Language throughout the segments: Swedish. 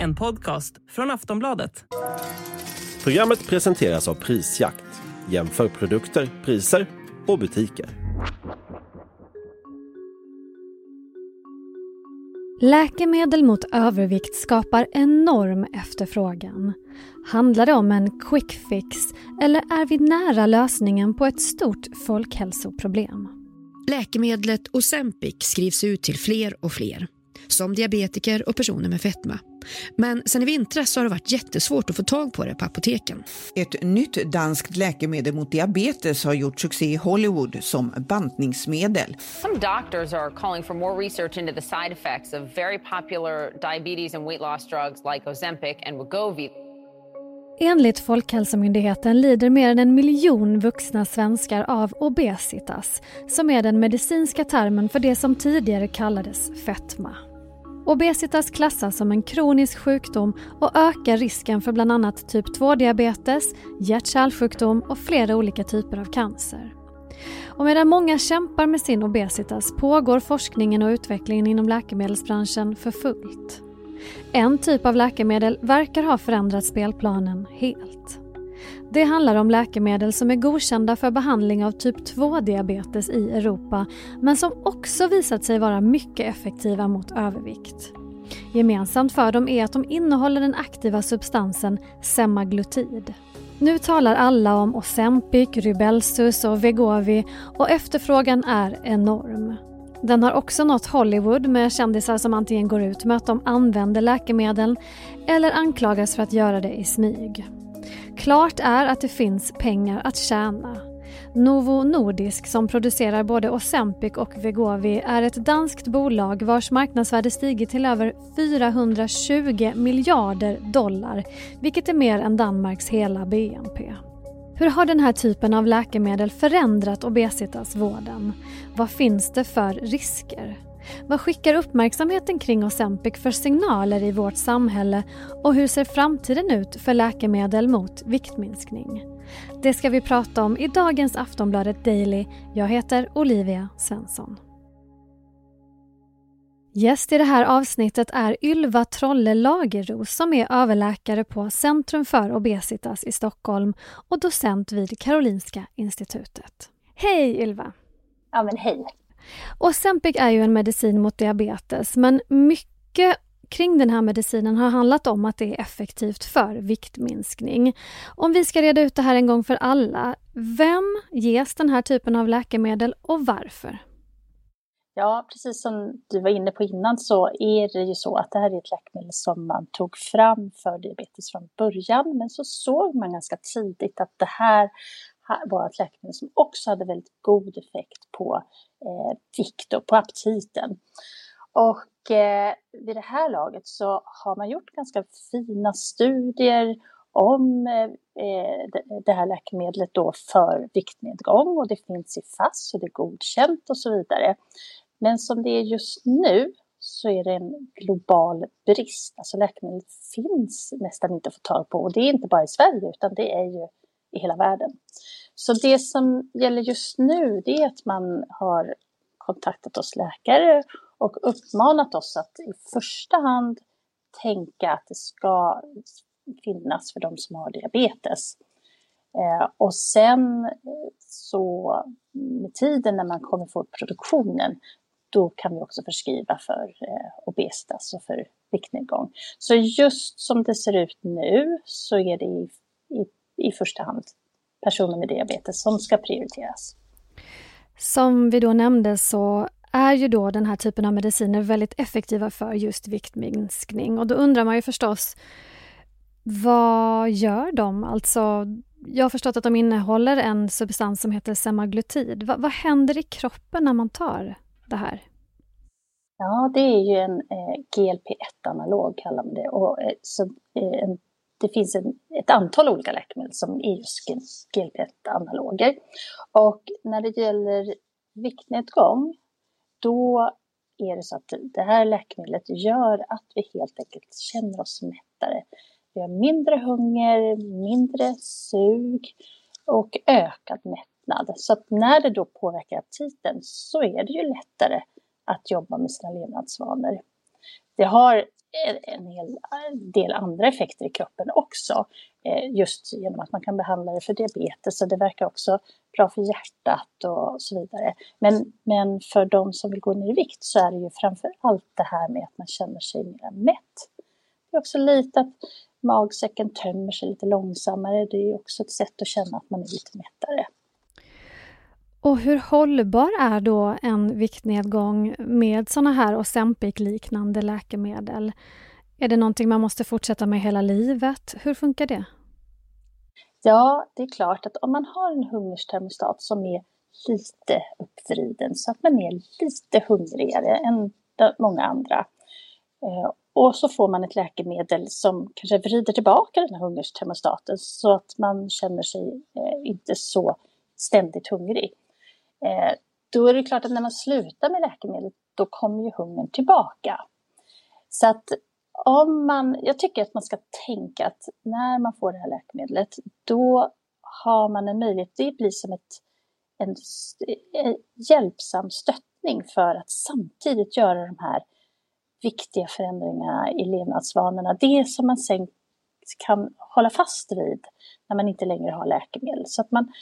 En podcast från Aftonbladet. Programmet presenteras av Prisjakt. Jämför produkter, priser och butiker. Läkemedel mot övervikt skapar enorm efterfrågan. Handlar det om en quick fix eller är vi nära lösningen på ett stort folkhälsoproblem? Läkemedlet Ozempic skrivs ut till fler och fler, som diabetiker och personer med fetma. Men sen i vintras har det varit jättesvårt att få tag på det på apoteken. Ett nytt danskt läkemedel mot diabetes har gjort succé i Hollywood som bantningsmedel. Some doctors are calling for more research into the side effects of very popular diabetes and weight loss drugs like Ozempic and Wegovy. Enligt Folkhälsomyndigheten lider mer än en miljon vuxna svenskar av obesitas som är den medicinska termen för det som tidigare kallades fetma. Obesitas klassas som en kronisk sjukdom och ökar risken för bland annat typ 2-diabetes, hjärt-kärlsjukdom och flera olika typer av cancer. Och medan många kämpar med sin obesitas pågår forskningen och utvecklingen inom läkemedelsbranschen för fullt. En typ av läkemedel verkar ha förändrat spelplanen helt. Det handlar om läkemedel som är godkända för behandling av typ 2-diabetes i Europa men som också visat sig vara mycket effektiva mot övervikt. Gemensamt för dem är att de innehåller den aktiva substansen semaglutid. Nu talar alla om Ozempic, Rybelsus och Vegovi och efterfrågan är enorm. Den har också nått Hollywood med kändisar som antingen går ut med att de använder läkemedel eller anklagas för att göra det i smyg. Klart är att det finns pengar att tjäna. Novo Nordisk som producerar både Ozempic och Vegovi är ett danskt bolag vars marknadsvärde stigit till över 420 miljarder dollar vilket är mer än Danmarks hela BNP. Hur har den här typen av läkemedel förändrat obesitasvården? Vad finns det för risker? Vad skickar uppmärksamheten kring Ozempic för signaler i vårt samhälle och hur ser framtiden ut för läkemedel mot viktminskning? Det ska vi prata om i dagens Aftonbladet Daily. Jag heter Olivia Svensson. Gäst i det här avsnittet är Ylva Trolle Lageros som är överläkare på Centrum för obesitas i Stockholm och docent vid Karolinska institutet. Hej Ylva! Ja men hej! Ozempic är ju en medicin mot diabetes men mycket kring den här medicinen har handlat om att det är effektivt för viktminskning. Om vi ska reda ut det här en gång för alla, vem ges den här typen av läkemedel och varför? Ja, precis som du var inne på innan så är det ju så att det här är ett läkemedel som man tog fram för diabetes från början. Men så såg man ganska tidigt att det här var ett läkemedel som också hade väldigt god effekt på eh, vikt och på aptiten. Och eh, vid det här laget så har man gjort ganska fina studier om eh, eh det här läkemedlet då för viktnedgång och det finns i FASS och det är godkänt och så vidare. Men som det är just nu så är det en global brist. Alltså läkemedel finns nästan inte att få tag på och det är inte bara i Sverige utan det är ju i hela världen. Så det som gäller just nu det är att man har kontaktat oss läkare och uppmanat oss att i första hand tänka att det ska finnas för de som har diabetes. Eh, och sen så med tiden när man kommer få produktionen, då kan vi också förskriva för eh, obesitas och för viktnedgång. Så just som det ser ut nu så är det i, i, första hand personer med diabetes som ska prioriteras. Som vi då nämnde så är ju då den här typen av mediciner väldigt effektiva för just viktminskning och då undrar man ju förstås vad gör de? Alltså, jag har förstått att de innehåller en substans som heter semaglutid. Va, vad händer i kroppen när man tar det här? Ja, det är ju en eh, GLP-1-analog kallar man det. Och, eh, så, eh, en, det finns en, ett antal olika läkemedel som är just GLP-1-analoger. Och när det gäller viktnedgång, då är det så att det här läkemedlet gör att vi helt enkelt känner oss mättare. Vi har mindre hunger, mindre sug och ökad mättnad. Så att när det då påverkar aptiten så är det ju lättare att jobba med sina levnadsvanor. Det har en hel del andra effekter i kroppen också. Eh, just genom att man kan behandla det för diabetes så det verkar också bra för hjärtat och så vidare. Men, men för de som vill gå ner i vikt så är det ju framför allt det här med att man känner sig mer mätt. Det är också lite att magsäcken tömmer sig lite långsammare. Det är också ett sätt att känna att man är lite mättare. Och hur hållbar är då en viktnedgång med sådana här Ozempic-liknande läkemedel? Är det någonting man måste fortsätta med hela livet? Hur funkar det? Ja, det är klart att om man har en hungerstermostat som är lite uppvriden så att man är lite hungrigare än många andra eh, och så får man ett läkemedel som kanske vrider tillbaka den här hungerstermostaten så att man känner sig eh, inte så ständigt hungrig. Eh, då är det klart att när man slutar med läkemedlet, då kommer ju hungern tillbaka. Så att om man, jag tycker att man ska tänka att när man får det här läkemedlet, då har man en möjlighet, det blir som ett, en, en eh, hjälpsam stöttning för att samtidigt göra de här viktiga förändringarna i levnadsvanorna. Det som man sen kan hålla fast vid när man inte längre har läkemedel. Så att man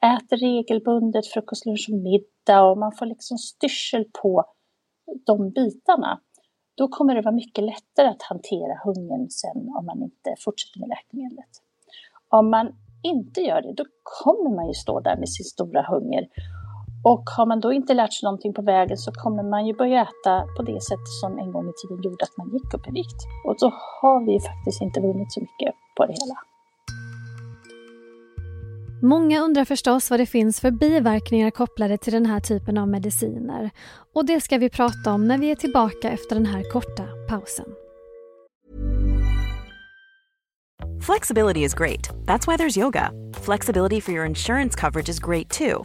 äter regelbundet frukost, lunch och middag och man får liksom styrsel på de bitarna. Då kommer det vara mycket lättare att hantera hungern sen om man inte fortsätter med läkemedlet. Om man inte gör det, då kommer man ju stå där med sin stora hunger. Och har man då inte lärt sig någonting på vägen så kommer man ju börja äta på det sätt som en gång i tiden gjorde att man gick upp i vikt. Och då har vi ju faktiskt inte vunnit så mycket på det hela. Många undrar förstås vad det finns för biverkningar kopplade till den här typen av mediciner. Och det ska vi prata om när vi är tillbaka efter den här korta pausen. Flexibility is great. That's why there's yoga. Flexibility for your insurance coverage is great too.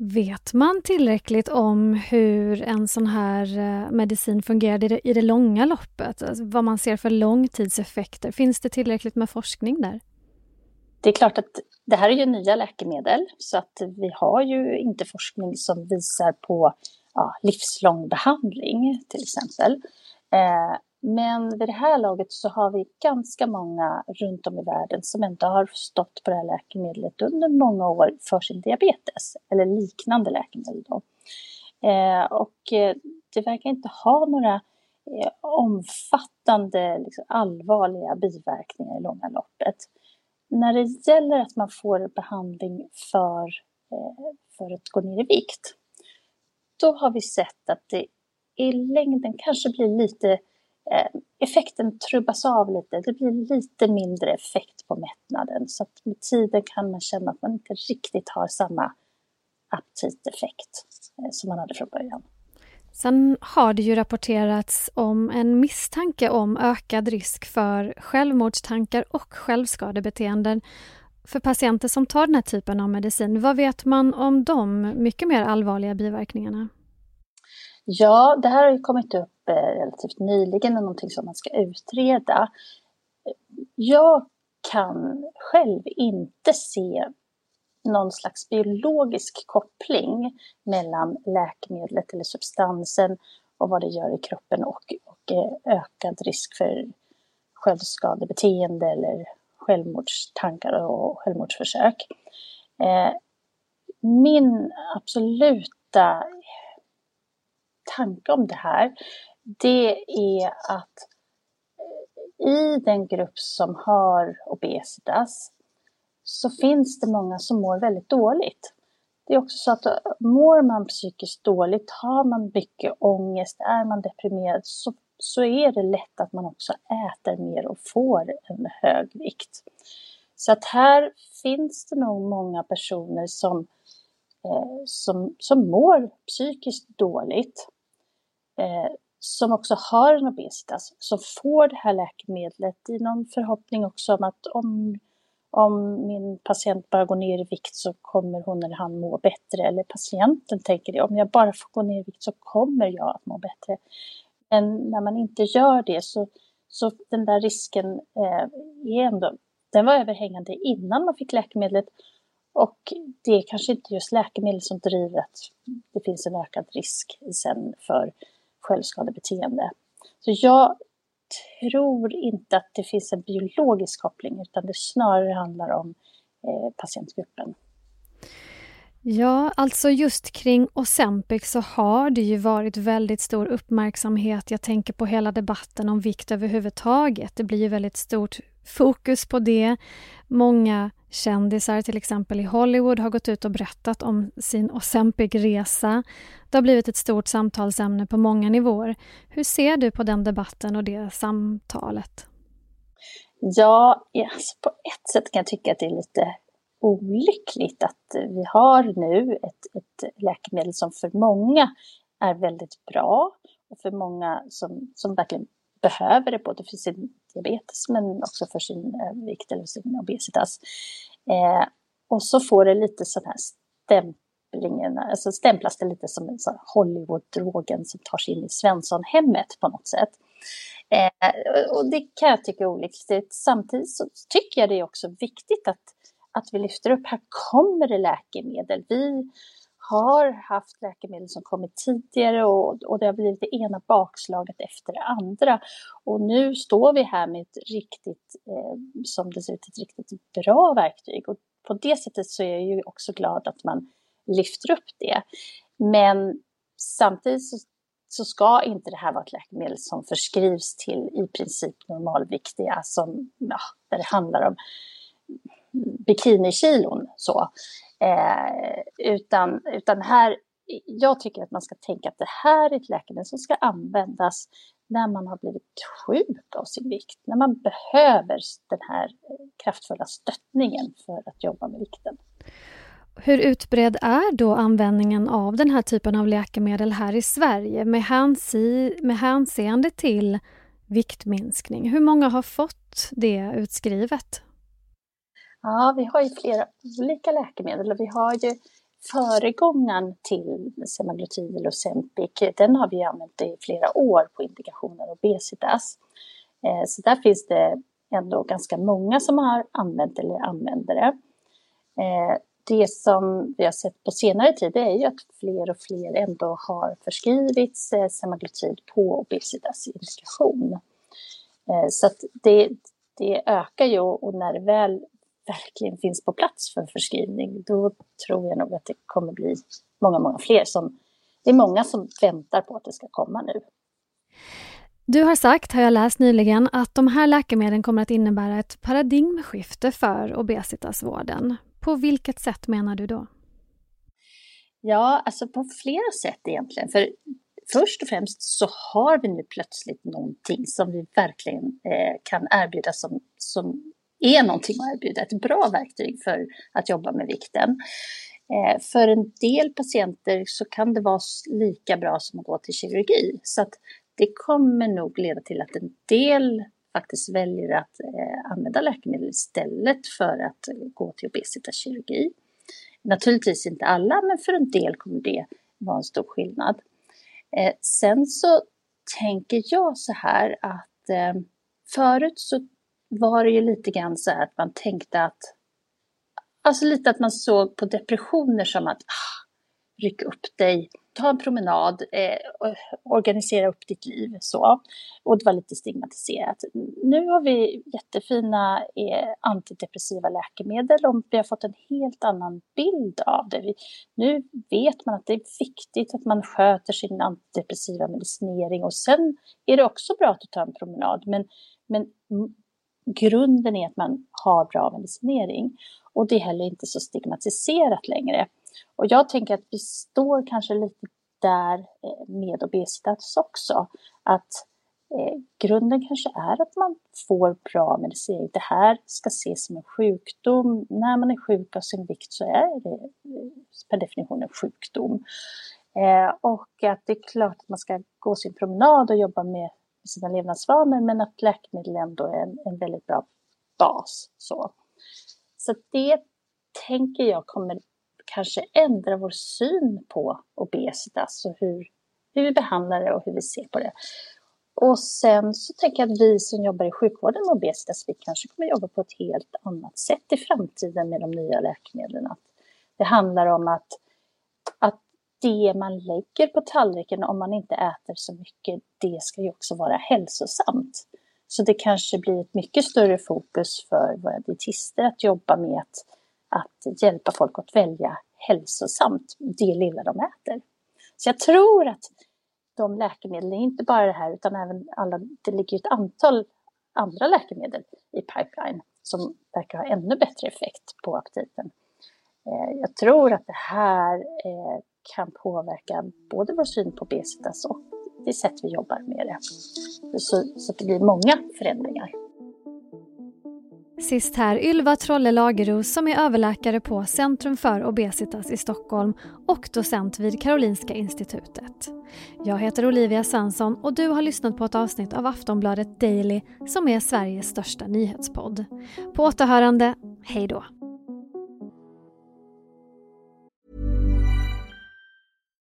Vet man tillräckligt om hur en sån här eh, medicin fungerar i det långa loppet? Alltså vad man ser för långtidseffekter? Finns det tillräckligt med forskning där? Det är klart att det här är ju nya läkemedel så att vi har ju inte forskning som visar på ja, livslång behandling till exempel. Eh, men vid det här laget så har vi ganska många runt om i världen som inte har stått på det här läkemedlet under många år för sin diabetes, eller liknande läkemedel. Då. Eh, och eh, det verkar inte ha några eh, omfattande, liksom, allvarliga biverkningar i långa loppet. När det gäller att man får behandling för, eh, för att gå ner i vikt, då har vi sett att det i längden kanske blir lite Eh, Eh, effekten trubbas av lite. Det blir lite mindre effekt på mättnaden. Så att med tiden kan man känna att man inte riktigt har samma aptiteffekt eh, som man hade från början. Sen har det ju rapporterats om en misstanke om ökad risk för självmordstankar och självskadebeteenden för patienter som tar den här typen av medicin. Vad vet man om de mycket mer allvarliga biverkningarna? Ja, det här har ju kommit upp eh, relativt nyligen och någonting som man ska utreda. Jag kan själv inte se någon slags biologisk koppling mellan läkemedlet eller substansen och vad det gör i kroppen och, och eh, ökad risk för självskadebeteende eller självmordstankar och självmordsförsök. Eh, min absoluta tanke om det här, det är att eh, i den grupp som har obesitas så finns det många som mår väldigt dåligt. Det är också så att eh, mår man psykiskt dåligt, har man mycket ångest, är man deprimerad så, så är det lätt att man också äter mer och får en hög vikt. Så att här finns det nog många personer som, eh, som, som mår psykiskt dåligt Eh, som också har en obesitas, som får det här läkemedlet i någon förhoppning också om att om, om min patient bara går ner i vikt så kommer hon eller han må bättre. Eller patienten tänker det, om jag bara får gå ner i vikt så kommer jag att må bättre. Men när man inte gör det så, så den där risken eh, är ändå, den var överhängande innan man fick läkemedlet. Och det är kanske inte just läkemedel som driver att det finns en ökad risk sen för självskadebeteende. Så jag tror inte att det finns en biologisk koppling utan det snarare handlar om eh, patientgruppen. Ja, alltså just kring Ozempic så har det ju varit väldigt stor uppmärksamhet. Jag tänker på hela debatten om vikt överhuvudtaget. Det blir ju väldigt stort fokus på det. Många kändisar, till exempel i Hollywood, har gått ut och berättat om sin Ozempic-resa. Det har blivit ett stort samtalsämne på många nivåer. Hur ser du på den debatten och det samtalet? Ja, alltså på ett sätt kan jag tycka att det är lite olyckligt att vi har nu ett, ett läkemedel som för många är väldigt bra och för många som, som verkligen behöver det både för sin diabetes men också för sin eh, övervikt eller sin obesitas. Eh, och så får det lite sån här stämplingen, alltså stämplas det lite som en sån Hollywood-drogen som tar sig in i Svenssonhemmet på något sätt. Eh, och det kan jag tycka är olyckligt. Samtidigt så tycker jag det är också viktigt att, att vi lyfter upp, här kommer det läkemedel. Vi har haft läkemedel som kommit tidigare och, och det har blivit det ena bakslaget efter det andra. Och nu står vi här med ett riktigt, eh, som det ser ut, ett riktigt bra verktyg. Och på det sättet så är jag ju också glad att man lyfter upp det. Men samtidigt så, så ska inte det här vara ett läkemedel som förskrivs till i princip normalviktiga, som, ja, där det handlar om bikinikilon. Så. Eh, utan, utan här, jag tycker att man ska tänka att det här är ett läkemedel som ska användas när man har blivit sjuk av sin vikt, när man behöver den här kraftfulla stöttningen för att jobba med vikten. Hur utbredd är då användningen av den här typen av läkemedel här i Sverige med, hänsi, med hänseende till viktminskning? Hur många har fått det utskrivet? Ja, vi har ju flera olika läkemedel och vi har ju föregångaren till semaglutid eller Ozempic, den har vi använt i flera år på indikationer obesitas. Eh, så där finns det ändå ganska många som har använt eller använder det. Eh, det som vi har sett på senare tid är ju att fler och fler ändå har förskrivits eh, semaglutid på obesitas indikation. Så att det, det ökar ju och när det väl verkligen finns på plats för förskrivning, då tror jag nog att det kommer bli många, många fler som... Det är många som väntar på att det ska komma nu. Du har sagt, har jag läst nyligen, att de här läkemedlen kommer att innebära ett paradigmskifte för obesitasvården. På vilket sätt menar du då? Ja, alltså på flera sätt egentligen. För först och främst så har vi nu plötsligt någonting som vi verkligen eh, kan erbjuda som, som är någonting att erbjuda, ett bra verktyg för att jobba med vikten. Eh, för en del patienter så kan det vara lika bra som att gå till kirurgi. Så att det kommer nog leda till att en del faktiskt väljer att eh, använda läkemedel istället för att gå till obesitakirurgi. Naturligtvis inte alla, men för en del kommer det vara en stor skillnad. Eh, sen så tänker jag så här att eh, förut så var det ju lite grann så att man tänkte att, alltså lite att man såg på depressioner som att ah, ryck upp dig, ta en promenad, eh, organisera upp ditt liv. Så. Och det var lite stigmatiserat. Nu har vi jättefina eh, antidepressiva läkemedel och vi har fått en helt annan bild av det. Vi, nu vet man att det är viktigt att man sköter sin antidepressiva medicinering och sen är det också bra att ta en promenad. Men, men grunden är att man har bra medicinering. Och det är heller inte så stigmatiserat längre. Och jag tänker att vi står kanske lite där eh, med obesitas också. Att eh, grunden kanske är att man får bra medicinering. Det här ska ses som en sjukdom. När man är sjuk av sin vikt så är det eh, per definition en sjukdom. Eh, och att det är klart att man ska gå sin promenad och jobba med sina levnadsvanor men att läkemedel ändå är en, en väldigt bra bas. Så, så det tänker jag kommer kanske ändra vår syn på obesitas och hur, hur vi behandlar det och hur vi ser på det. Och sen så tänker jag att vi som jobbar i sjukvården med obesitas, vi kanske kommer jobba på ett helt annat sätt i framtiden med de nya läkemedlen. Att det handlar om att, att det man lägger på tallriken om man inte äter så mycket, det ska ju också vara hälsosamt. Så det kanske blir ett mycket större fokus för våra dietister att jobba med att, att hjälpa folk att välja hälsosamt, det lilla de äter. Så jag tror att de läkemedlen, inte bara det här utan även alla, det ligger ett antal andra läkemedel i pipeline som verkar ha ännu bättre effekt på aptiten. Eh, jag tror att det här kan påverka både vår syn på obesitas och det sätt vi jobbar med det. Så, så det blir många förändringar. Sist här Ylva Trolle Lageros som är överläkare på Centrum för obesitas i Stockholm och docent vid Karolinska institutet. Jag heter Olivia Svensson och du har lyssnat på ett avsnitt av Aftonbladet Daily som är Sveriges största nyhetspodd. På återhörande, hej då!